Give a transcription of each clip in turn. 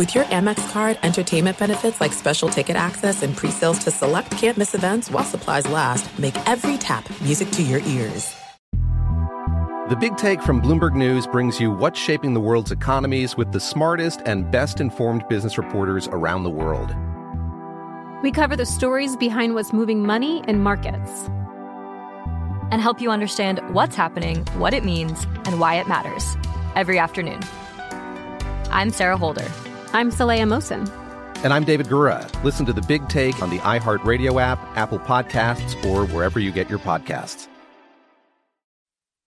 With your Amex card, entertainment benefits like special ticket access and pre-sales to select campus events while supplies last, make every tap music to your ears. The Big Take from Bloomberg News brings you what's shaping the world's economies with the smartest and best informed business reporters around the world. We cover the stories behind what's moving money and markets and help you understand what's happening, what it means, and why it matters every afternoon. I'm Sarah Holder. I'm Saleha Mohsin. And I'm David Gura. Listen to the big take on the iHeartRadio app, Apple Podcasts, or wherever you get your podcasts.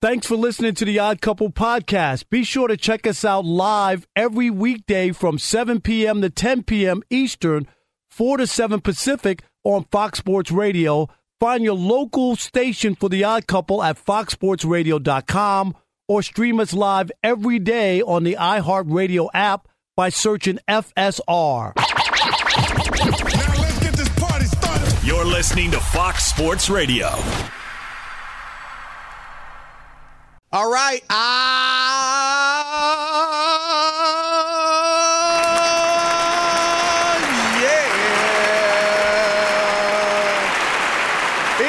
Thanks for listening to the Odd Couple podcast. Be sure to check us out live every weekday from 7 p.m. to 10 p.m. Eastern, 4 to 7 Pacific on Fox Sports Radio. Find your local station for the Odd Couple at foxsportsradio.com or stream us live every day on the iHeartRadio app by searching FSR. Now let's get this party started. You're listening to Fox Sports Radio. All right. Ah, yeah.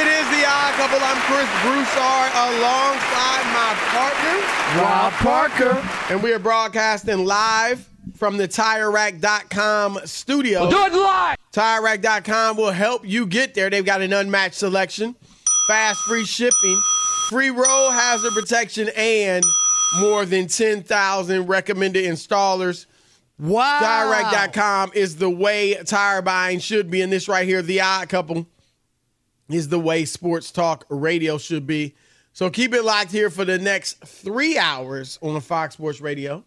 It is the odd couple. I'm Chris Broussard alongside my partner, Rob Parker. And we are broadcasting live from the TireRack.com studio. We'll do it live. TireRack.com will help you get there. They've got an unmatched selection, fast, free shipping, free road hazard protection, and more than 10,000 recommended installers. Wow. TireRack.com is the way tire buying should be. And this right here, The Odd Couple, is the way sports talk radio should be. So keep it locked here for the next three hours on the Fox Sports Radio,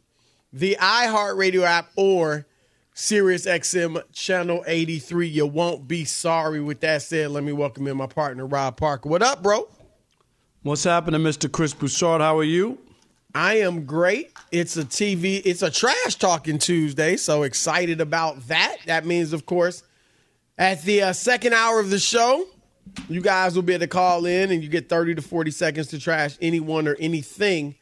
the iHeartRadio app, or SiriusXM Channel 83. You won't be sorry. With that said, let me welcome in my partner, Rob Parker. What up, bro? What's happening, Mr. Chris Broussard? How are you? I am great. It's a TV, it's a trash talking Tuesday, so excited about that. That means, of course, at the uh, second hour of the show, you guys will be able to call in and you get 30 to 40 seconds to trash anyone or anything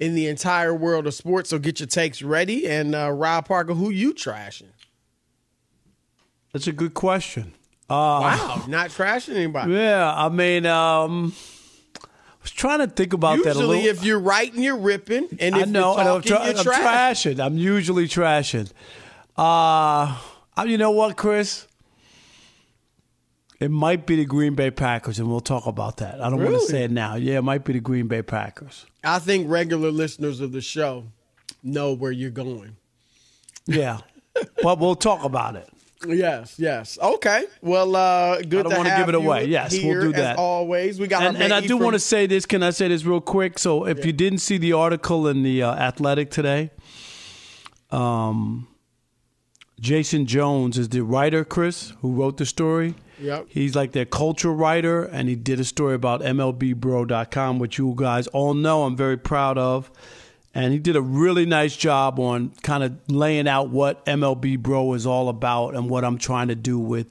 in the entire world of sports. So get your takes ready. And uh, Rob Parker, who you trashing? That's a good question. Uh, wow, not trashing anybody. Yeah, I mean, um, I was trying to think about Usually, that a little. Usually if you're writing, you're ripping, and if I know, you're and I'm, tra- you're I'm trash. trashing. I'm usually trashing. Uh, uh, you know what, Chris? It might be the Green Bay Packers, and we'll talk about that. I don't want to say it now. Yeah, it might be the Green Bay Packers. I think regular listeners of the show know where you're going. Yeah, but we'll talk about it. Yes, yes. Okay. Well, uh, good I don't wanna give it away. Yes, we'll do As that. always, we got And, and I do Ephraim- want to say this. Can I say this real quick? So, if you didn't see the article in the uh, Athletic today, um, Jason Jones is the writer, Chris, who wrote the story. Yep. He's like their culture writer, and he did a story about MLBBro.com, which you guys all know I'm very proud of. And he did a really nice job on kind of laying out what MLB Bro is all about and what I'm trying to do with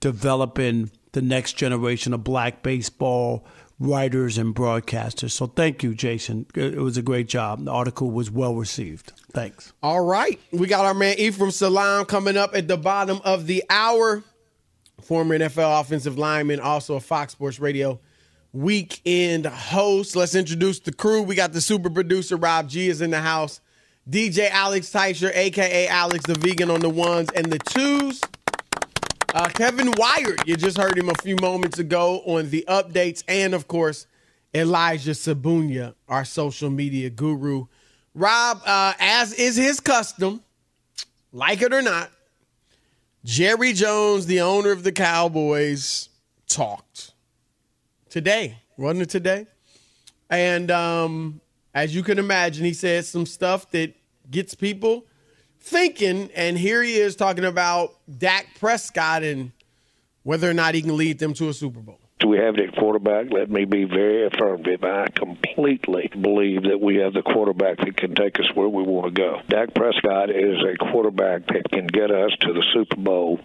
developing the next generation of black baseball writers and broadcasters. So thank you, Jason. It it was a great job. The article was well received. Thanks. All right. We got our man Ephraim Salaam coming up at the bottom of the hour. Former NFL offensive lineman, also a Fox Sports Radio weekend host. Let's introduce the crew. We got the super producer, Rob G, is in the house. DJ Alex Teicher, aka Alex the Vegan on the ones and the twos. Uh, Kevin Wired, you just heard him a few moments ago on the updates, and of course, Elijah Sabunya, our social media guru. Rob, uh, as is his custom, like it or not, Jerry Jones, the owner of the Cowboys, talked today. Wasn't it today? And um, as you can imagine, he says some stuff that gets people thinking. And here he is talking about Dak Prescott and whether or not he can lead them to a Super Bowl. We have that quarterback? Let me be very affirmative. I completely believe that we have the quarterback that can take us where we want to go. Dak Prescott is a quarterback that can get us to the Super Bowl.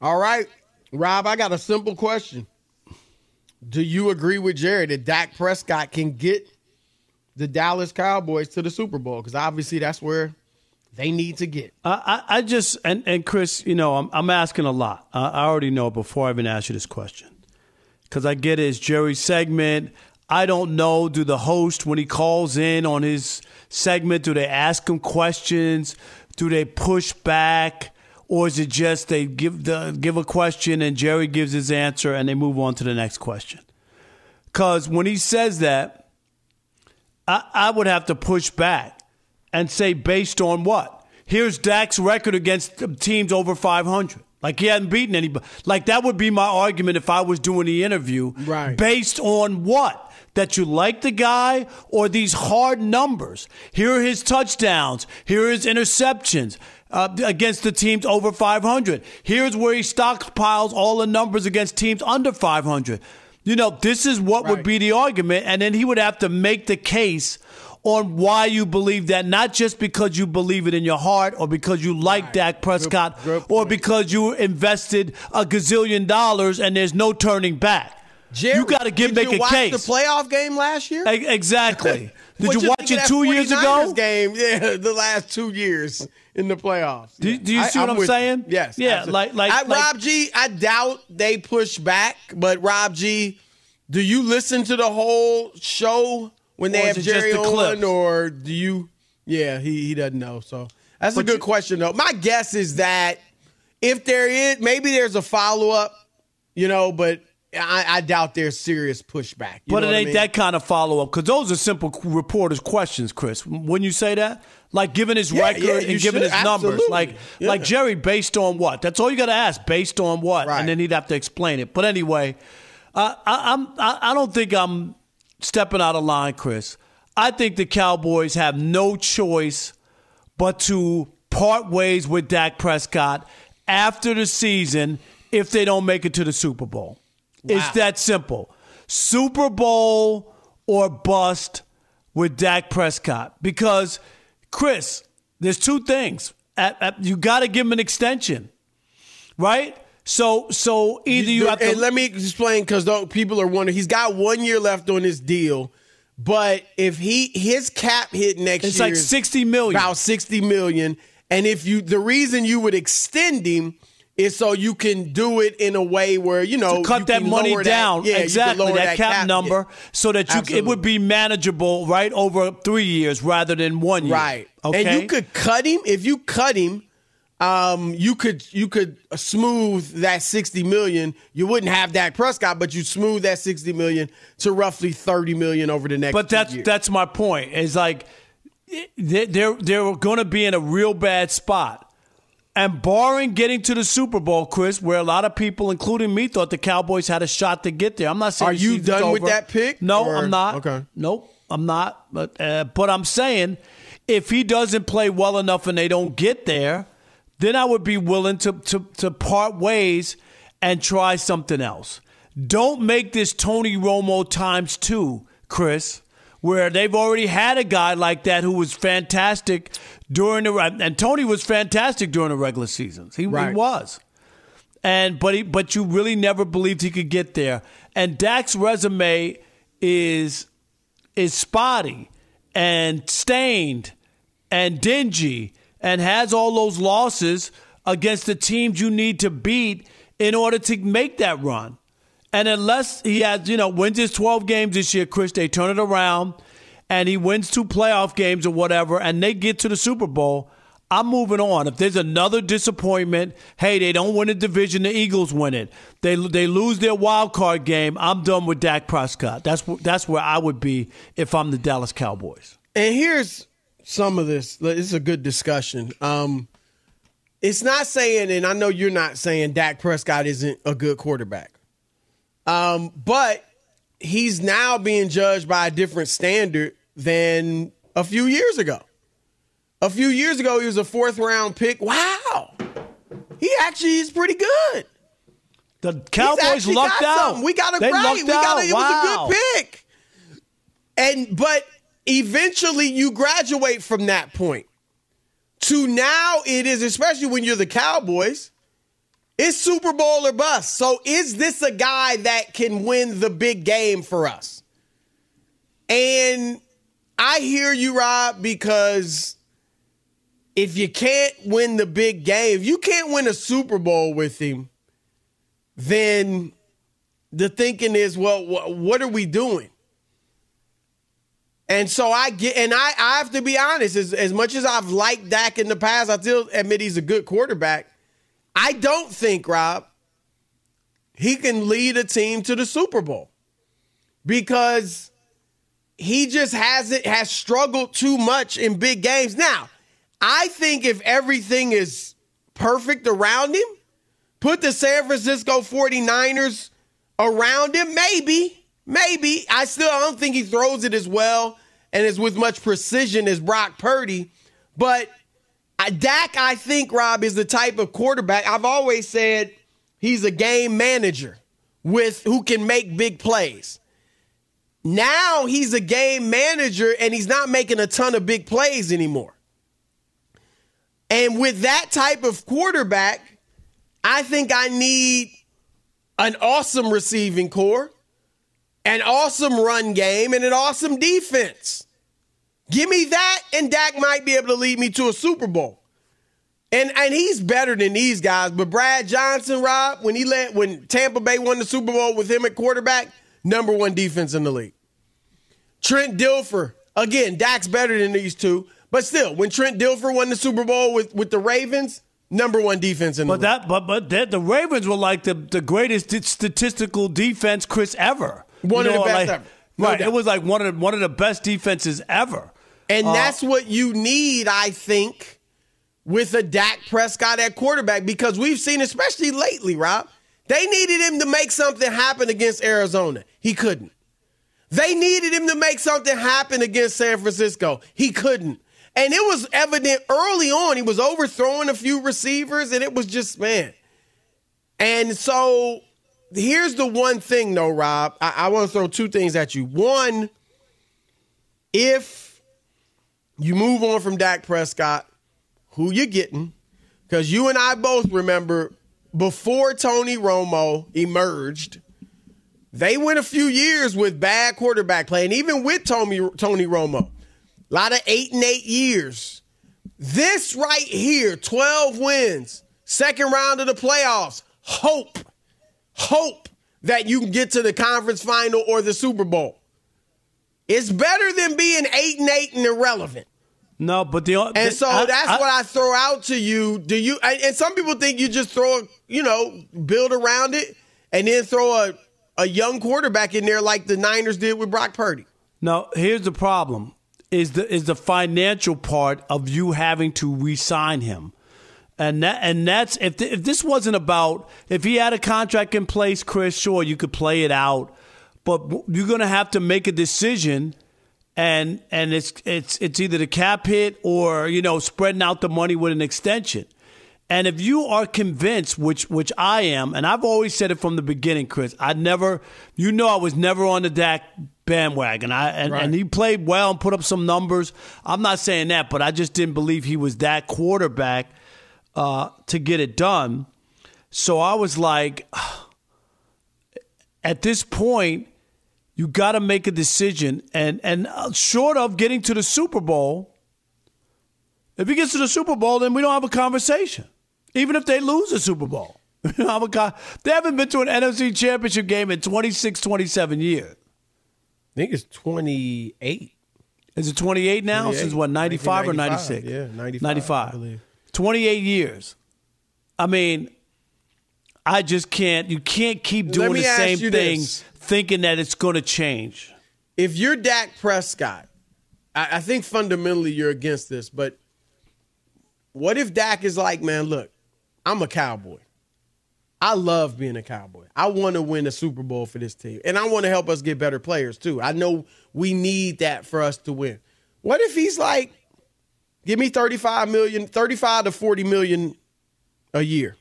All right, Rob, I got a simple question. Do you agree with Jerry that Dak Prescott can get the Dallas Cowboys to the Super Bowl? Because obviously that's where they need to get. I, I, just and, and Chris, you know, I'm, I'm asking a lot. I, I already know before I even ask you this question because I get it. It's Jerry's segment. I don't know. Do the host when he calls in on his segment, do they ask him questions? Do they push back? Or is it just they give the give a question and Jerry gives his answer and they move on to the next question? Because when he says that, I, I would have to push back and say based on what? Here's Dak's record against teams over 500. Like he hadn't beaten anybody. Like that would be my argument if I was doing the interview. Right. Based on what? That you like the guy or these hard numbers? Here are his touchdowns. Here are his interceptions. Uh, against the teams over 500. Here's where he stockpiles all the numbers against teams under 500. You know, this is what right. would be the argument, and then he would have to make the case on why you believe that, not just because you believe it in your heart or because you like right. Dak Prescott good, good or because you invested a gazillion dollars and there's no turning back. Jerry, you got to give make a case. The playoff game last year, exactly. Did you, you watch it two years ago? Game, yeah, the last two years in the playoffs. Do, do you see I, what I'm, I'm saying? Yes. Yeah, absolutely. like like, I, like Rob G. I doubt they push back, but Rob G. Do you listen to the whole show when they have Jerry the on, or do you? Yeah, he he doesn't know. So that's but a good you, question though. My guess is that if there is, maybe there's a follow up, you know, but I, I, doubt there's serious pushback. but it ain't I mean? that kind of follow up because those are simple reporters' questions, Chris. Wouldn't you say that? Like giving his yeah, record yeah, and giving his Absolutely. numbers, like yeah. like Jerry, based on what? That's all you got to ask. Based on what? Right. And then he'd have to explain it. But anyway, uh, I, I'm I, I don't think I'm stepping out of line, Chris. I think the Cowboys have no choice but to part ways with Dak Prescott after the season if they don't make it to the Super Bowl. Wow. It's that simple. Super Bowl or bust with Dak Prescott. Because, Chris, there's two things. At, at, you got to give him an extension, right? So, so either you have to. And let me explain because people are wondering. He's got one year left on his deal, but if he his cap hit next it's year, it's like sixty million, about sixty million. And if you, the reason you would extend him is so you can do it in a way where you know to cut that money down, that, yeah, exactly that, that, cap, cap number, yeah. so that you it would be manageable, right, over three years rather than one year, right? Okay, and you could cut him if you cut him um, you could you could smooth that 60 million. You wouldn't have Dak Prescott, but you smooth that 60 million to roughly 30 million over the next. But that's years. that's my point. Is like they're they're going to be in a real bad spot. And barring getting to the Super Bowl, Chris, where a lot of people, including me, thought the Cowboys had a shot to get there. I'm not saying. Are you done with that pick? No, or? I'm not. Okay. Nope, I'm not. But uh, but I'm saying, if he doesn't play well enough and they don't get there, then I would be willing to, to, to part ways and try something else. Don't make this Tony Romo times two, Chris, where they've already had a guy like that who was fantastic during the and Tony was fantastic during the regular seasons. He, right. he was. And but he but you really never believed he could get there. And Dak's resume is is spotty and stained and dingy and has all those losses against the teams you need to beat in order to make that run. And unless he has, you know, wins his 12 games this year, Chris, they turn it around and he wins two playoff games or whatever, and they get to the Super Bowl, I'm moving on. If there's another disappointment, hey, they don't win a division, the Eagles win it. They they lose their wild card game. I'm done with Dak Prescott. That's that's where I would be if I'm the Dallas Cowboys. And here's some of this. Is a good discussion. Um, it's not saying, and I know you're not saying Dak Prescott isn't a good quarterback. Um, but he's now being judged by a different standard than a few years ago. A few years ago, he was a fourth round pick. Wow. He actually is pretty good. The Cowboys lucked out. Something. We got a they right. We got a, it wow. was a good pick. And but eventually you graduate from that point to now it is especially when you're the Cowboys. It's Super Bowl or bust. So is this a guy that can win the big game for us? And I hear you, Rob, because if you can't win the big game, if you can't win a Super Bowl with him, then the thinking is, well, what are we doing? And so I get, and I, I have to be honest, as, as much as I've liked Dak in the past, I still admit he's a good quarterback. I don't think, Rob, he can lead a team to the Super Bowl because he just hasn't has struggled too much in big games. Now, I think if everything is perfect around him, put the San Francisco 49ers around him, maybe, maybe. I still I don't think he throws it as well and as with much precision as Brock Purdy, but Dak, I think, Rob, is the type of quarterback. I've always said he's a game manager with who can make big plays. Now he's a game manager and he's not making a ton of big plays anymore. And with that type of quarterback, I think I need an awesome receiving corps, an awesome run game, and an awesome defense. Give me that, and Dak might be able to lead me to a Super Bowl. And and he's better than these guys. But Brad Johnson, Rob, when he led when Tampa Bay won the Super Bowl with him at quarterback, number one defense in the league. Trent Dilfer, again, Dak's better than these two. But still, when Trent Dilfer won the Super Bowl with, with the Ravens, number one defense in the but league. that but but that, the Ravens were like the, the greatest statistical defense, Chris, ever. One you of the best like, ever. No right. doubt. It was like one of the, one of the best defenses ever. And Uh, that's what you need, I think, with a Dak Prescott at quarterback because we've seen, especially lately, Rob, they needed him to make something happen against Arizona. He couldn't. They needed him to make something happen against San Francisco. He couldn't. And it was evident early on. He was overthrowing a few receivers, and it was just, man. And so here's the one thing, though, Rob. I, I want to throw two things at you. One, if you move on from Dak Prescott, who you getting? Because you and I both remember before Tony Romo emerged, they went a few years with bad quarterback play, and even with Tony Tony Romo, a lot of eight and eight years. This right here, 12 wins, second round of the playoffs. Hope, hope that you can get to the conference final or the Super Bowl. It's better than being eight and eight and irrelevant. No, but the And so I- that's I- what I throw out to you. Do you? And some people think you just throw, you know, build around it, and then throw a a young quarterback in there like the Niners did with Brock Purdy. No, here's the problem: is the is the financial part of you having to re-sign him, and that and that's if th- if this wasn't about if he had a contract in place, Chris, sure you could play it out, but you're gonna have to make a decision, and and it's it's it's either the cap hit or you know spreading out the money with an extension. And if you are convinced, which which I am, and I've always said it from the beginning, Chris, I never, you know, I was never on the Dak bandwagon. I and, and he played well and put up some numbers. I'm not saying that, but I just didn't believe he was that quarterback uh, to get it done. So I was like, at this point, you got to make a decision, and and uh, short of getting to the Super Bowl. If he gets to the Super Bowl, then we don't have a conversation. Even if they lose the Super Bowl. We don't have a con- they haven't been to an NFC championship game in 26, 27 years. I think it's twenty eight. Is it 28 now? 28. Since what, 95 or 96? Yeah, 95, 95. I believe. 28 years. I mean, I just can't, you can't keep doing the same thing this. thinking that it's going to change. If you're Dak Prescott, I, I think fundamentally you're against this, but what if Dak is like, man, look, I'm a cowboy. I love being a Cowboy. I want to win a Super Bowl for this team. And I want to help us get better players too. I know we need that for us to win. What if he's like, give me 35 million, 35 to 40 million a year?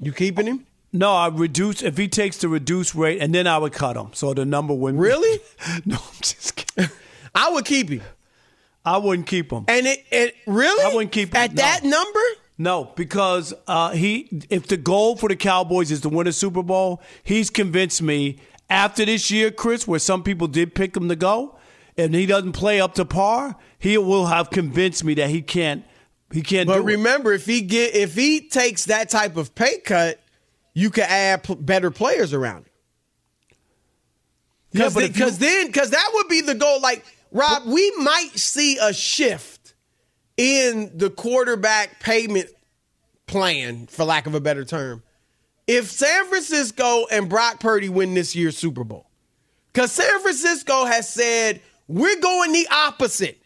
You keeping him? No, I reduce if he takes the reduced rate, and then I would cut him. So the number would Really? no, I'm just kidding. I would keep him. I wouldn't keep him. And it, it really? I wouldn't keep him, At no. that number? No, because uh, he if the goal for the Cowboys is to win a Super Bowl, he's convinced me after this year, Chris, where some people did pick him to go, and he doesn't play up to par, he will have convinced me that he can't he can't But do it. remember, if he get if he takes that type of pay cut, you can add p- better players around him. Yeah, Because but if then because that would be the goal. Like Rob, we might see a shift in the quarterback payment plan, for lack of a better term, if San Francisco and Brock Purdy win this year's Super Bowl. Because San Francisco has said we're going the opposite.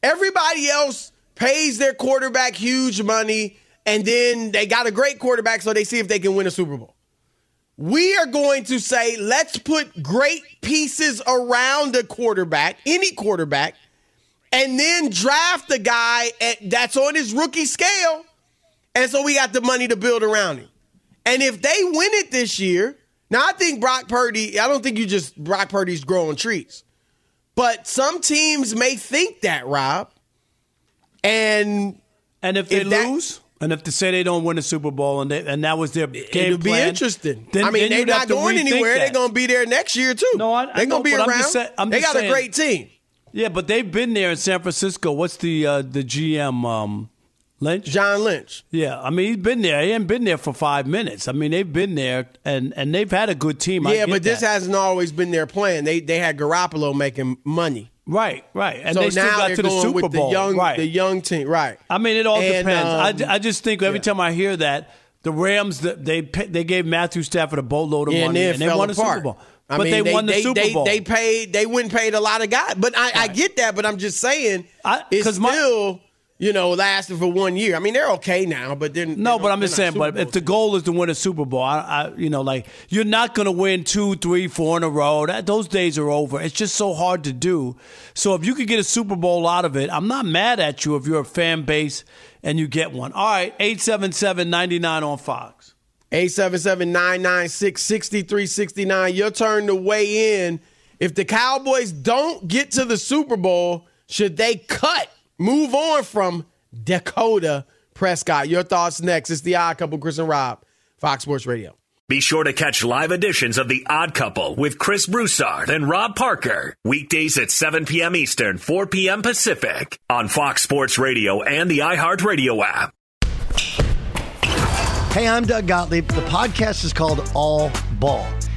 Everybody else pays their quarterback huge money, and then they got a great quarterback, so they see if they can win a Super Bowl. We are going to say, let's put great pieces around a quarterback, any quarterback, and then draft a guy at, that's on his rookie scale. And so we got the money to build around him. And if they win it this year, now I think Brock Purdy, I don't think you just Brock Purdy's growing trees. But some teams may think that, Rob. And and if they if that- lose, and if they say they don't win a Super Bowl, and they, and that was their game it'll be interesting. then- I mean, they're not going anywhere. They're that. going to be there next year, too. No, I- I they're going to be around. just say- I'm they got saying- a great team. Yeah, but they've been there in San Francisco. What's the uh, the GM um, Lynch? John Lynch. Yeah, I mean he's been there. He hasn't been there for five minutes. I mean they've been there and and they've had a good team. I Yeah, but this that. hasn't always been their plan. They they had Garoppolo making money. right, right, and so they still got to the Super with Bowl. the young right. the young team. Right. I mean it all And, depends. um, I, I just think every yeah. time I hear that the Rams they they gave Matthew Stafford a boatload of money and they won apart. Super Bowl. I but mean, they, won the they, Super they, Bowl. They paid. They went and paid a lot of guys. But I, I get that. But I'm just saying, I- it's my- still you know lasted for one year. I mean, they're okay now, but then No, but I'm just saying. But if the goal is to win a Super Bowl, I, I you know, like you're not going to win two, three, four in a row. That those days are over. It's just so hard to do. So if you could get a Super Bowl out of it, I'm not mad at you if you're a fan base and you get one. All right, eight seven seven ninety nine on Fox. 877-996-6369. Your turn to weigh in. If the Cowboys don't get to the Super Bowl, should they cut, move on from Dakota Prescott? Your thoughts next. It's the Odd Couple, Chris and Rob, Fox Sports Radio. Be sure to catch live editions of The Odd Couple with Chris Broussard and Rob Parker. Weekdays at 7 p.m. Eastern, 4 p.m. Pacific on Fox Sports Radio and the iHeartRadio app. Hey, I'm Doug Gottlieb. The podcast is called All Ball.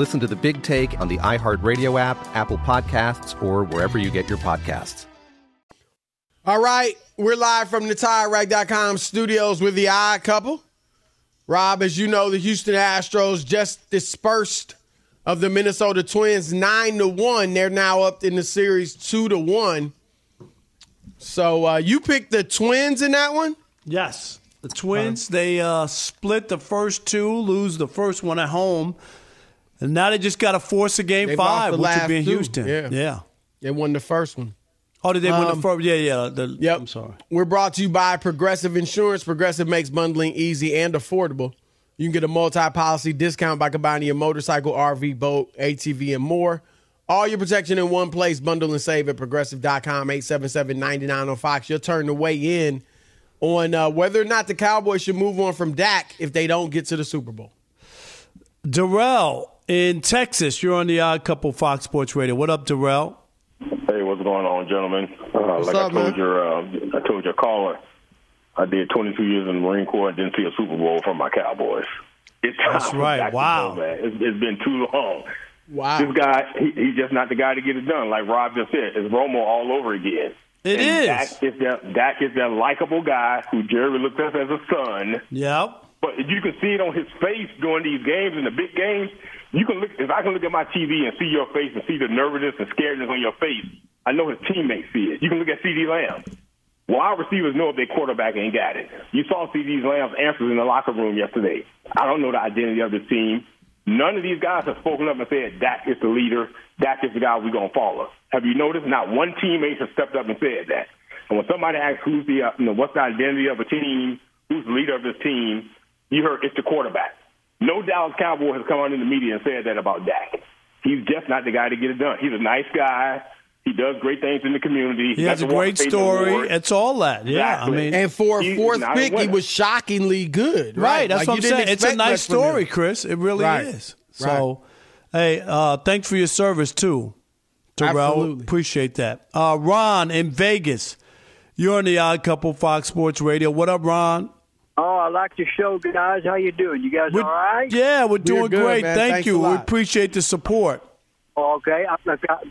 Listen to the big take on the iHeartRadio app, Apple Podcasts, or wherever you get your podcasts. All right, we're live from the TireRack.com studios with the odd couple. Rob, as you know, the Houston Astros just dispersed of the Minnesota Twins nine to one. They're now up in the series two to one. So uh, you picked the Twins in that one? Yes, the Twins. They uh, split the first two, lose the first one at home, and now they just got to force a game They've five, which would be in two. Houston. Yeah. yeah. They won the first one. Oh, did they win the Um, first? Yeah, yeah. The, Yep. I'm sorry. We're brought to you by Progressive Insurance. Progressive makes bundling easy and affordable. You can get a multi-policy discount by combining your motorcycle, RV, boat, ATV, and more. All your protection in one place. Bundle and save at progressive.com, 877-99 on Fox. Your turn to weigh in on uh, whether or not the Cowboys should move on from Dak if they don't get to the Super Bowl. Darrell in Texas. You're on the Odd Couple Fox Sports Radio. What up, Darrell? Hey, what's going on, gentlemen? Uh, What's like up, I told man? your, uh, I told your caller, I did 22 years in the Marine Corps and didn't see a Super Bowl from my Cowboys. It's time That's right. Wow. go, man. It's, it's been too long. Wow. This guy, he, he's just not the guy to get it done. Like Rob just said, it's Romo all over again. It and is. Dak is that Dak is that likable guy who Jerry looked at as a son. Yep. But you can see it on his face during these games and the big games. You can look if I can look at my TV and see your face and see the nervousness and scaredness on your face. I know his teammates see it. You can look at CeeDee Lamb. Wide receivers know if their quarterback ain't got it. You saw CeeDee Lamb's answers in the locker room yesterday. I don't know the identity of the team. None of these guys have spoken up and said Dak is the leader. Dak is the guy we're gonna follow. Have you noticed? Not one teammate has stepped up and said that. And when somebody asks who's the, uh, you know, what's the identity of a team, who's the leader of this team, you heard it's the quarterback. No Dallas Cowboy has come out in the media and said that about Dak. He's just not the guy to get it done. He's a nice guy. He does great things in the community. He has a got the Walker great story. Award. It's all that. Yeah. Exactly. I mean, And for a He's fourth not a pick, he was shockingly good. Right, that's Like, what I'm saying. It's a nice story. Chris. It really Right. is. So, hey, uh, thanks for your service too, Terrell. Absolutely. Appreciate that. Uh, Ron in Vegas, you're on the Odd Couple Fox Sports Radio. What up, Ron? I like your show, guys. How you doing? You guys all right? Yeah, we're doing good, great. man. Thank Thanks you. We appreciate the support. Okay, I, I, I,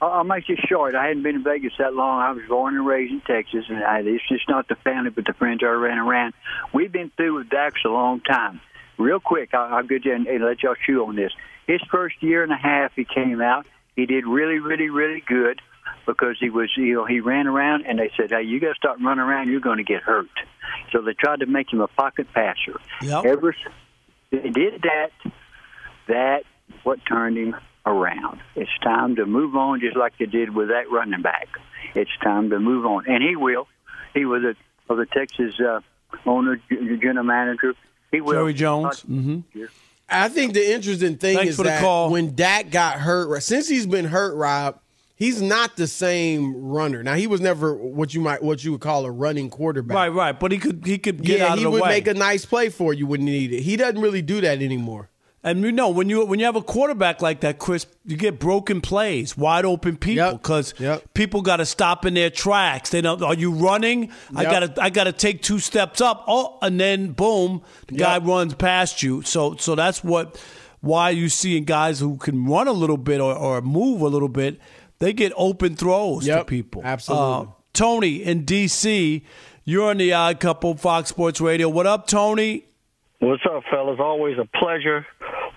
I'll make this short. I hadn't been in Vegas that long. I was born and raised in Texas, and I, it's just not the family, but the friends I ran around. We've been through with Dax a long time. Real quick, I'll, I'll get you and, and let y'all chew on this. His first year and a half, he came out. He did really, really, really good because he was, you know, he ran around, and they said, "Hey, you got to start running around. You're going to get hurt." So they tried to make him a pocket passer. Yep. Ever s- they did that, that what turned him around. It's time to move on, just like they did with that running back. It's time to move on, and he will. He was a of the Texas uh, owner, general manager. He will. Jerry Jones. hmm I think the interesting thing Thanks is that call. when Dak got hurt, since he's been hurt, Rob, he's not the same runner. Now he was never what you might what you would call a running quarterback. Right, right. But he could he could get yeah, out of the way. he would make a nice play for you when you need it. He doesn't really do that anymore. And you know when you when you have a quarterback like that, Chris, you get broken plays, wide open people because people got to stop in their tracks. They know, are you running? I got to I got to take two steps up. Oh, and then boom, the guy runs past you. So so that's what why you seeing guys who can run a little bit or, or move a little bit, they get open throws to people. absolutely. Uh, Tony in DC, you're on the Odd Couple Fox Sports Radio. What up, Tony? What's up, fellas? Always a pleasure.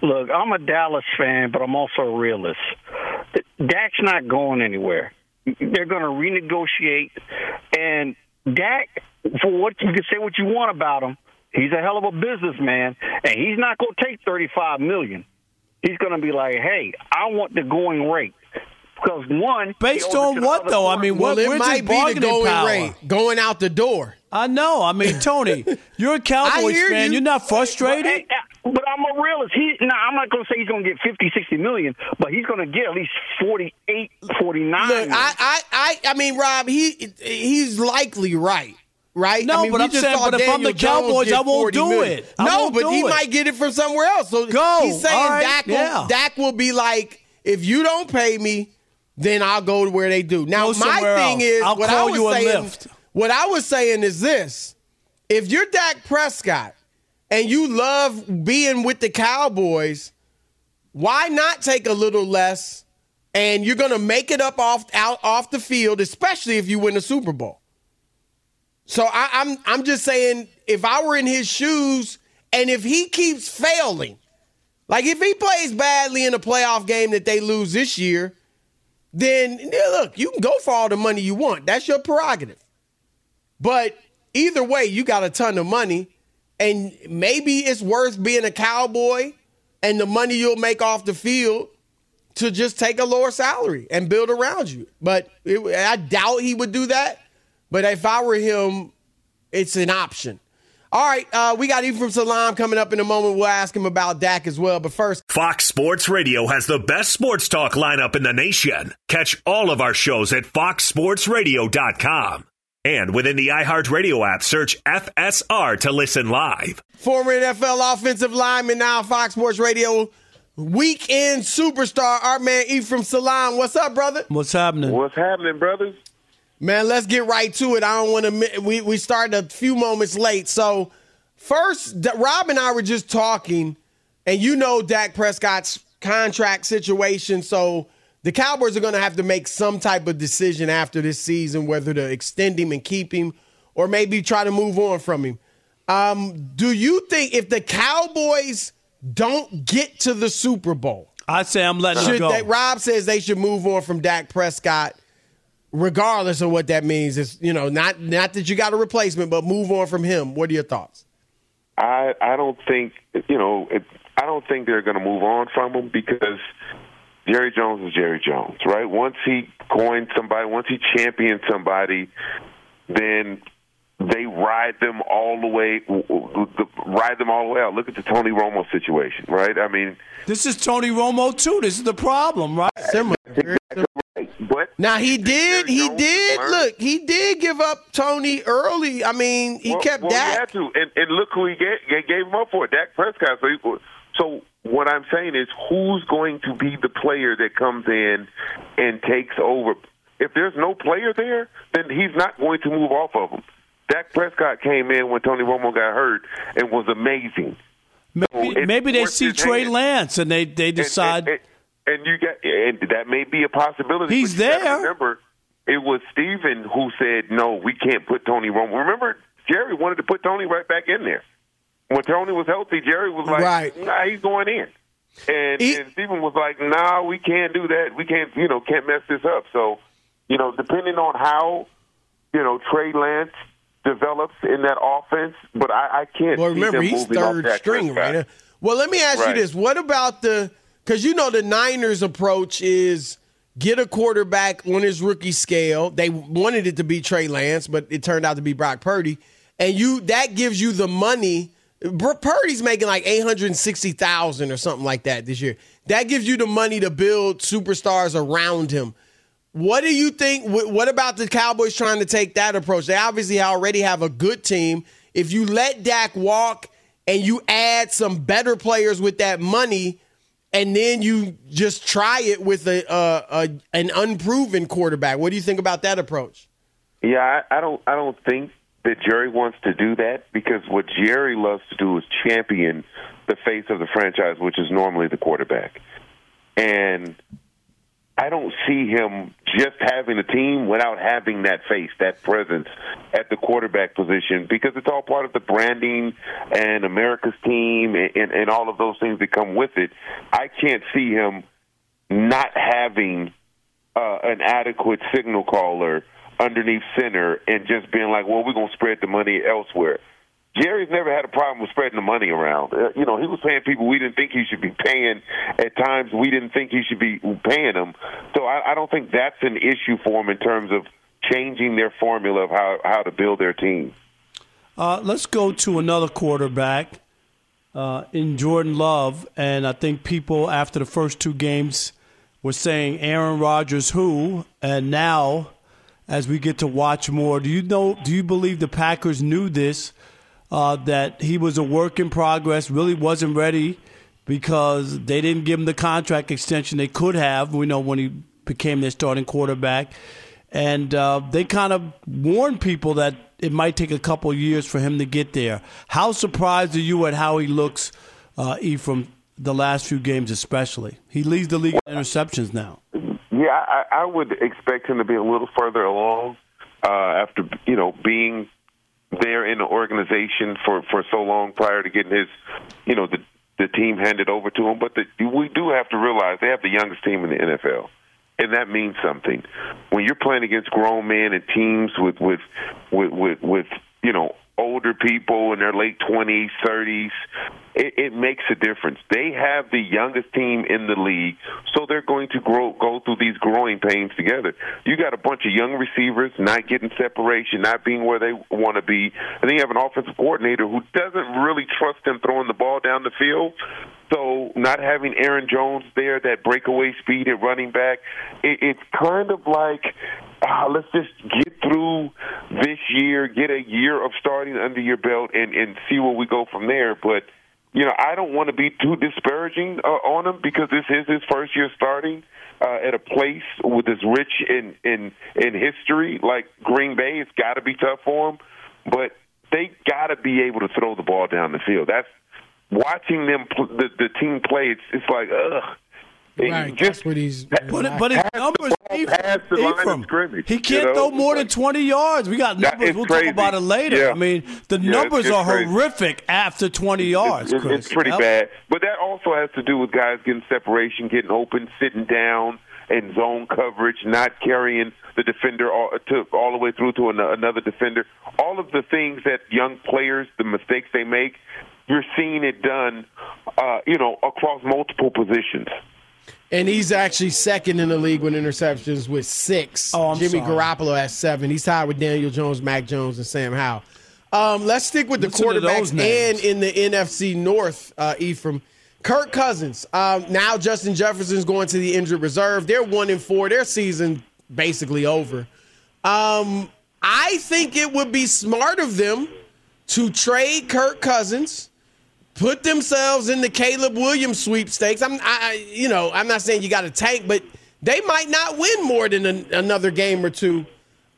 Look, I'm a Dallas fan, but I'm also a realist. Dak's not going anywhere. They're going to renegotiate, and Dak, for what you can say what you want about him, he's a hell of a businessman, and he's not going to take 35 million. He's going to be like, "Hey, I want the going rate." Because one, Based he owes it on what other though? I mean, quarterback. what? where's his bargaining power? going out the door. I know. I mean, Tony, you're a Cowboys hear fan. you. You. are not frustrated? But, but I'm a realist. He, now, I'm not going to say he's going to get 50, 60 million, but he's going to get at least 48, 49. Look, I, I, I, I mean, Rob, he he's likely right. Right? No, I mean, but I'm just saying, but if I'm the Cowboys, I won't do million. it. I no, but he it. might get it from somewhere else. So Go. he's saying All right. Dak, will, Yeah. Dak will be like, if you don't pay me, then I'll go to where they do. Now, my thing else. is, I'll what call I was you a saying, lift. what I was saying is this: if you're Dak Prescott and you love being with the Cowboys, why not take a little less? And you're going to make it up off out off the field, especially if you win the Super Bowl. So I, I'm I'm just saying, if I were in his shoes, and if he keeps failing, like if he plays badly in a playoff game that they lose this year, then yeah, look, you can go for all the money you want. That's your prerogative. But either way, you got a ton of money, and maybe it's worth being a cowboy and the money you'll make off the field to just take a lower salary and build around you. But it, I doubt he would do that. But if I were him, it's an option. All right, uh, we got Ephraim Salaam coming up in a moment. We'll ask him about Dak as well. But first, Fox Sports Radio has the best sports talk lineup in the nation. Catch all of our shows at foxsportsradio.com. And within the iHeartRadio app, search FSR to listen live. former NFL offensive lineman, now Fox Sports Radio weekend superstar, our man Ephraim Salaam. What's up, brother? What's happening? What's happening, brothers? Man, let's get right to it. I don't want to. We we started a few moments late. So first, Rob and I were just talking, and you know Dak Prescott's contract situation. So the Cowboys are going to have to make some type of decision after this season, whether to extend him and keep him, or maybe try to move on from him. Um, do you think if the Cowboys don't get to the Super Bowl, I say I'm letting should go. they, Rob says they should move on from Dak Prescott, regardless of what that means. It's you know not not that you got a replacement, but move on from him. What are your thoughts? I I don't think you know. It, I don't think they're going to move on from him because Jerry Jones is Jerry Jones, right? Once he coined somebody, once he championed somebody, then they ride them all the way, ride them all the way out. Look at the Tony Romo situation, right? I mean, This is Tony Romo too. This is the problem, right? Similar. But now he did, he did. Look, he did give up Tony early. I mean, he well, kept well, Dak. He had to, and, and look who he gave, gave him up for, Dak Prescott. So, he, so what I'm saying is, who's going to be the player that comes in and takes over? If there's no player there, then he's not going to move off of him. Dak Prescott came in when Tony Romo got hurt and was amazing. Maybe, maybe they see Trey Lance and they they decide. And, and, and you got, and that may be a possibility. He's but you gotta there. Remember, it was Stephen who said, "No, we can't put Tony Romo." Remember, Jerry wanted to put Tony right back in there. When Tony was healthy, Jerry was like, Right. "Nah, he's going in." And, and Stephen was like, "Nah, we can't do that. We can't, you know, can't mess this up." So, you know, depending on how, you know, Trey Lance develops in that offense, but I, I can't. Well, see remember he's third string right now. Well, let me ask Right. you this: What about the? Because you know the Niners' approach is get a quarterback on his rookie scale. They wanted it to be Trey Lance, but it turned out to be Brock Purdy, and you that gives you the money. Purdy's making like eight hundred sixty thousand or something like that this year. That gives you the money to build superstars around him. What do you think? What about the Cowboys trying to take that approach? They obviously already have a good team. If you let Dak walk and you add some better players with that money, and then you just try it with a, a, a an unproven quarterback, what do you think about that approach? Yeah, I, I don't. I don't think that Jerry wants to do that because what Jerry loves to do is champion the face of the franchise, which is normally the quarterback. And I don't see him just having a team without having that face, that presence at the quarterback position because it's all part of the branding and America's team and, and, and all of those things that come with it. I can't see him not having uh, an adequate signal caller underneath center and just being like, well, we're going to spread the money elsewhere. Jerry's never had a problem with spreading the money around. Uh, you know, he was paying people we didn't think he should be paying. At times, we didn't think he should be paying them. So I, I don't think that's an issue for him in terms of changing their formula of how how to build their team. Uh, let's go to another quarterback uh, in Jordan Love, and I think people after the first two games were saying Aaron Rodgers who, and now as we get to watch more, do you know? Do you believe the Packers knew this? Uh, that he was a work in progress, really wasn't ready because they didn't give him the contract extension they could have. We know when he became their starting quarterback. And uh, they kind of warned people that it might take a couple years for him to get there. How surprised are you at how he looks, uh, Ephraim, the last few games especially? He leads the league in interceptions now. Yeah, I, I would expect him to be a little further along uh, after, you know, being there in the organization for for so long prior to getting his, you know, the the team handed over to him. But the, we do have to realize they have the youngest team in the NFL, and that means something. When you're playing against grown men and teams with with with with, with you know older people in their late 20s, 30s, it, it makes a difference. They have the youngest team in the league, so they're going to grow, go through these growing pains together. You got a bunch of young receivers not getting separation, not being where they want to be, and then you have an offensive coordinator who doesn't really trust them throwing the ball down the field. So not having Aaron Jones there, that breakaway speed at running back, it, it's kind of like uh, let's just get through this year, get a year of starting under your belt, and and see where we go from there. But you know, I don't want to be too disparaging uh, on him because this is his first year starting uh, at a place with as rich in in in history like Green Bay. It's got to be tough for him, but they got to be able to throw the ball down the field. That's watching them pl- the the team play. It's it's like ugh Right, just what he's. But, but his numbers, Ephraim, he can't you know? throw more than 20 yards. We got numbers. We'll crazy. talk about it later. Yeah. I mean, the Yeah, numbers it's are crazy. horrific after 20 yards, It's, Chris. it's pretty Yep. bad. But that also has to do with guys getting separation, getting open, sitting down, and zone coverage, not carrying the defender all, to, all the way through to an, another defender. All of the things that young players, the mistakes they make, you're seeing it done, uh, you know, across multiple positions. And he's actually second in the league with interceptions with six. Oh, I'm Jimmy sorry. Garoppolo has seven. He's tied with Daniel Jones, Mac Jones, and Sam Howell. Um, let's stick with the Listen quarterbacks and in the NFC North, uh, Ephraim. Kirk Cousins. Um, now Justin Jefferson's going to the injured reserve. They're one and four. Their season basically over. Um, I think it would be smart of them to trade Kirk Cousins, put themselves in the Caleb Williams sweepstakes. I'm, I, you know, I'm not saying you got to tank, but they might not win more than an, another game or two.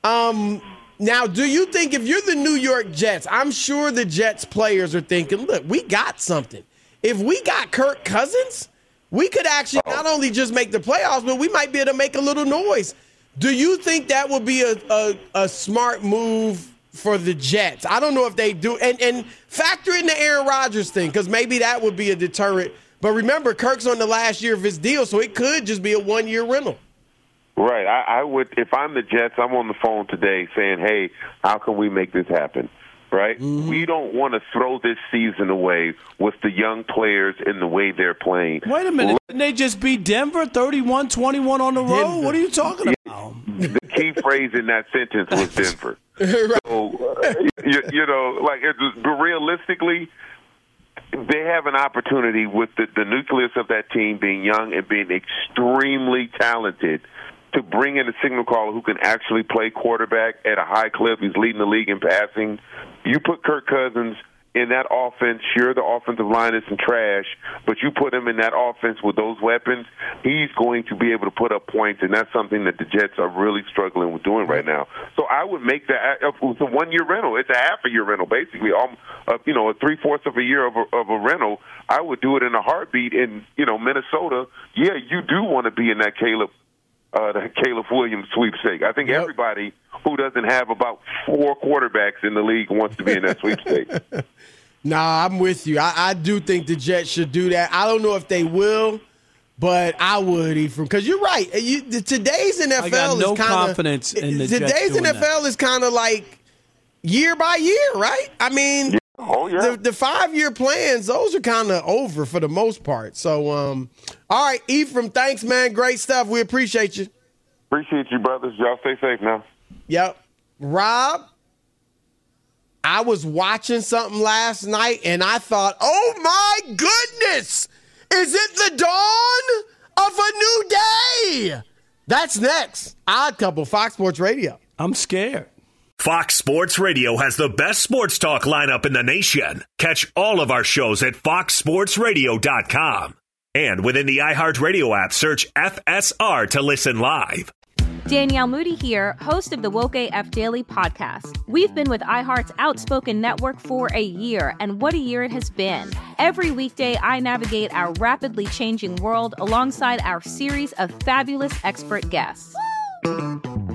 Um, now, do you think if you're the New York Jets, I'm sure the Jets players are thinking, look, we got something. If we got Kirk Cousins, we could actually not only just make the playoffs, but we might be able to make a little noise. Do you think that would be a, a, a smart move for the Jets? I don't know if they do. And, and factor in the Aaron Rodgers thing, because maybe that would be a deterrent. But remember, Kirk's on the last year of his deal, so it could just be a one year rental. Right. I, I would if I'm the Jets, I'm on the phone today saying, "Hey, how can we make this happen?" Right? We don't want to throw this season away with the young players and the way they're playing. Wait a minute. Didn't they just beat Denver 31 21 on the road? What are you talking about? The key phrase in that sentence was Denver. So, uh, you, you know, like realistically, they have an opportunity with the, the nucleus of that team being young and being extremely talented to bring in a signal caller who can actually play quarterback at a high clip. He's leading the league in passing. You put Kirk Cousins in that offense, sure, the offensive line is some trash, but you put him in that offense with those weapons, he's going to be able to put up points, and that's something that the Jets are really struggling with doing right now. So I would make that it's a one year rental. It's a half a year rental, basically, um, uh, you know, a three fourths of a year of a, of a rental. I would do it in a heartbeat. In you know Minnesota, yeah, you do want to be in that Caleb uh, the Caleb Williams sweepstake. I think yep. everybody who doesn't have about four quarterbacks in the league wants to be in that sweepstake. nah, I'm with you. I, I, do think the Jets should do that. I don't know if they will, but I would, Ephraim, because you're right. You, today's NFL I got no is kind of confidence in the today's NFL that. is kind of like year by year, right? I mean. Yeah. Oh yeah. The, the five year plans, those are kind of over for the most part. So, um, all right, Ephraim, thanks, man. Great stuff. We appreciate you. Appreciate you, brothers. Y'all stay safe now. Yep. Rob, I was watching something last night and I thought, oh my goodness, is it the dawn of a new day? That's next. Odd Couple, Fox Sports Radio. I'm scared. Fox Sports Radio has the best sports talk lineup in the nation. Catch all of our shows at foxsportsradio.com. And within the iHeartRadio app, search FSR to listen live. Danielle Moody here, host of the Woke AF Daily podcast. We've been with iHeart's Outspoken Network for a year, and what a year it has been. Every weekday, I navigate our rapidly changing world alongside our series of fabulous expert guests.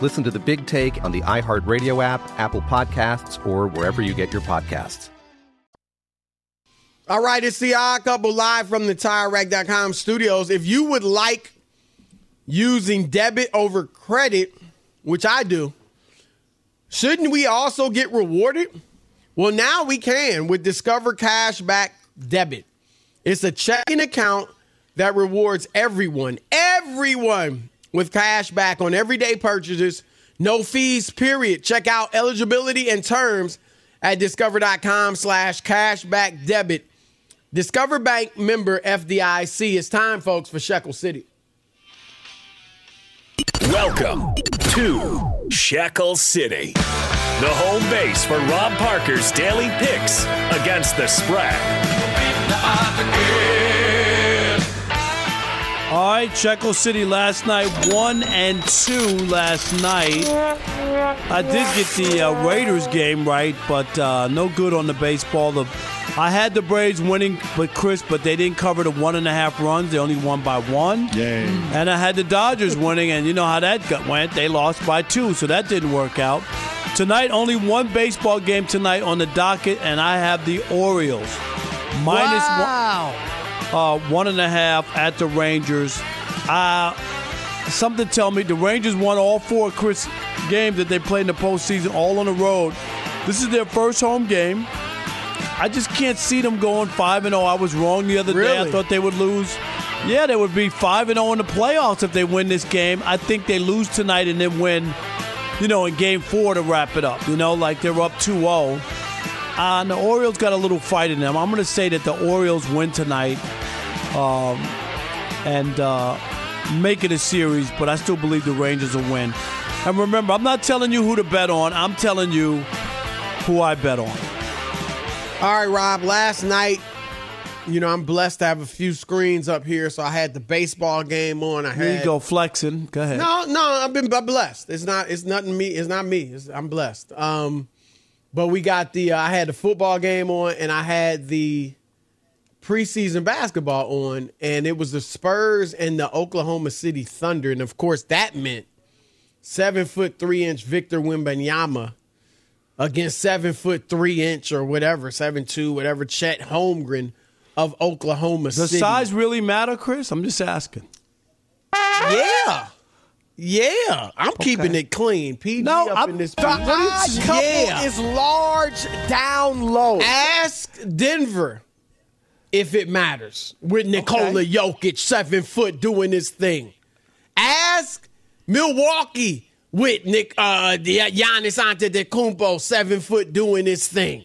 Listen to the big take on the iHeartRadio app, Apple Podcasts, or wherever you get your podcasts. All right, it's the odd couple live from the TireRack.com studios. If you would like using debit over credit, which I do, shouldn't we also get rewarded? Well, now we can with Discover Cashback Debit. It's a checking account that rewards everyone, everyone with cash back on everyday purchases, no fees, period. Check out eligibility and terms at discover.com slash cashback debit. Discover Bank member FDIC. It's time, folks, for Shekel City. Welcome to Shekel City, the home base for Rob Parker's daily picks against the spread. All right, Shekel City last night, one and two last night. I did get the uh, Raiders game right, but uh, no good on the baseball. The, I had the Braves winning, but Chris, but they didn't cover the one and a half runs. They only won by one. Yay. And I had the Dodgers winning, and you know how that got, went. They lost by two, so that didn't work out. Tonight, only one baseball game tonight on the docket, and I have the Orioles minus wow. one uh, one and a half at the Rangers. Uh, something tell me the Rangers won all four Chris games that they played in the postseason, all on the road. This is their first home game. I just can't see them going five and zero. I was wrong the other day. I thought they would lose. Yeah, they would be five and zero in the playoffs if they win this game. I think they lose tonight and then win. You know, in game four to wrap it up. You know, like they're up 2 0. Uh, and the Orioles got a little fight in them. I'm going to say that the Orioles win tonight um, and uh, make it a series, but I still believe the Rangers will win. And remember, I'm not telling you who to bet on. I'm telling you who I bet on. All right, Rob. Last night, you know, I'm blessed to have a few screens up here, so I had the baseball game on. I Here had you go, flexing. Go ahead. No, no, I've been blessed. It's not. It's nothing. Me. It's not me. It's, I'm blessed. Um, but we got the. Uh, I had the football game on, and I had the preseason basketball on, and it was the Spurs and the Oklahoma City Thunder, and of course that meant seven foot three inch Victor Wembanyama against seven foot three inch or whatever seven two whatever Chet Holmgren of Oklahoma City. Does City. size really matter, Chris? I'm just asking. Yeah. Yeah, I'm keeping it clean. PG No, up I'm- in this the odd couple yeah. is large down low. Ask Denver if it matters with Nikola Jokic, seven foot, doing his thing. Ask Milwaukee with Nick uh the Giannis Antetokounmpo, seven foot, doing his thing.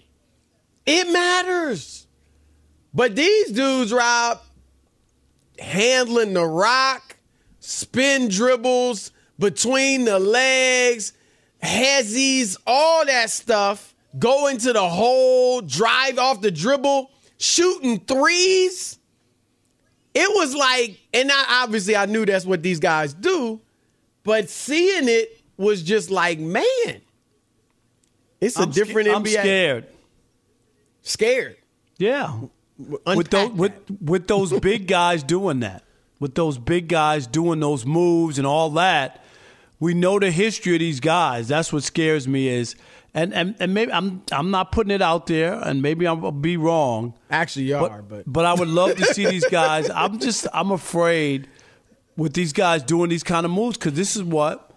It matters. But these dudes, Rob, handling the rock, spin dribbles between the legs, hezzies, all that stuff, go into the hole, drive off the dribble, shooting threes. It was like, and I, obviously I knew that's what these guys do, but seeing it was just like, man, it's a I'm sca- different I'm NBA. scared. Scared. Yeah. With those with with those big guys doing that, with those big guys doing those moves and all that, we know the history of these guys. That's what scares me is, and and, and maybe I'm I'm not putting it out there, and maybe I'll be wrong. Actually, you but, are, but but I would love to see these guys. I'm just I'm afraid with these guys doing these kind of moves because this is what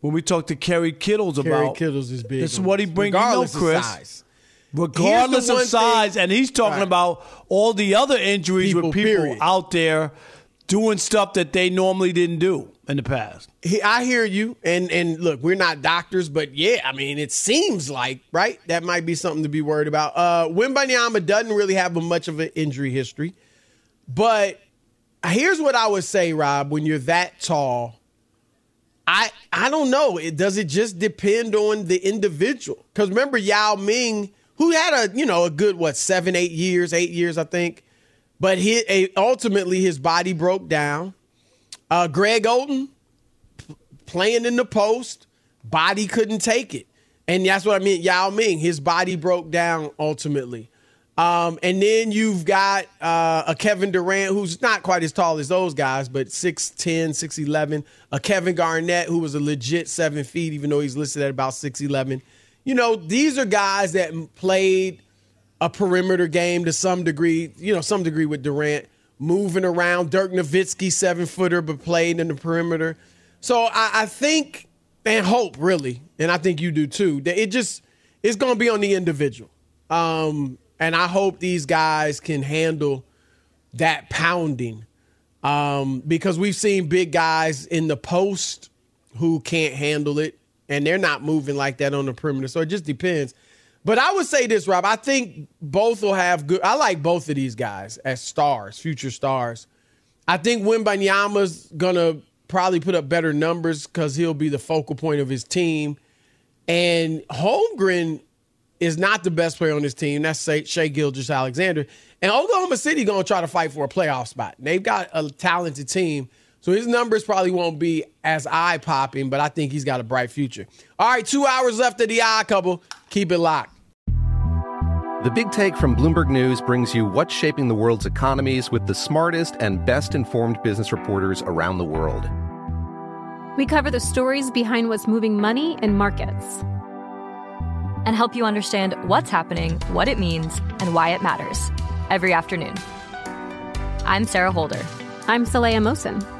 when we talk to Kerry Kittles about. Kerry about. Kittles is big This is what he brings. You know, regardless of Chris. size. Regardless of size, thing- and he's talking Right. about all the other injuries People, with people period. out there doing stuff that they normally didn't do in the past. He, I hear you, and and look, we're not doctors, but yeah, I mean, it seems like right that might be something to be worried about. Uh, Wembanyama doesn't really have much of an injury history, but here's what I would say, Rob: when you're that tall, I I don't know. It does it just depend on the individual? Because remember Yao Ming, who had a you know a good what seven eight years, eight years I think, but he ultimately his body broke down. Uh, Greg Oden p- playing in the post, body couldn't take it, and that's what I mean. Yao Ming, his body broke down ultimately. Um, and then you've got uh, a Kevin Durant who's not quite as tall as those guys, but 6'10, 6'11. A Kevin Garnett who was a legit seven feet, even though he's listed at about 6'11. You know, these are guys that played a perimeter game to some degree, you know, some degree with Durant, moving around. Dirk Nowitzki, seven footer, but played in the perimeter. So I, I think and hope really, and I think you do too, that it just it's gonna be on the individual. Um, and I hope these guys can handle that pounding. Um, because we've seen big guys in the post who can't handle it, and they're not moving like that on the perimeter. So it just depends. But I would say this, Rob. I think both will have good. I like both of these guys as stars, future stars. I think Wembanyama's gonna probably put up better numbers because he'll be the focal point of his team. And Holmgren is not the best player on this team. That's Shai Gilgeous-Alexander. And Oklahoma City to try to fight for a playoff spot. They've got a talented team. So his numbers probably won't be as eye popping, but I think he's got a bright future. All right, two hours left of the odd couple. Keep it locked. The Big Take from Bloomberg News brings you what's shaping the world's economies with the smartest and best informed business reporters around the world. We cover the stories behind what's moving money and markets and help you understand what's happening, what it means, and why it matters every afternoon. I'm Sarah Holder. I'm Saleha Mohsin.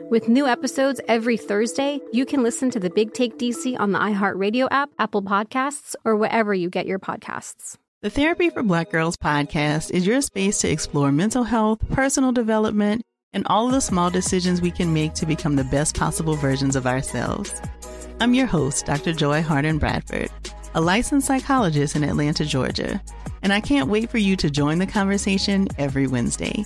With new episodes every Thursday, you can listen to the Big Take DC on the iHeartRadio app, Apple Podcasts, or wherever you get your podcasts. The Therapy for Black Girls podcast is your space to explore mental health, personal development, and all of the small decisions we can make to become the best possible versions of ourselves. I'm your host, Dr. Joy Harden Bradford, a licensed psychologist in Atlanta, Georgia, and I can't wait for you to join the conversation every Wednesday.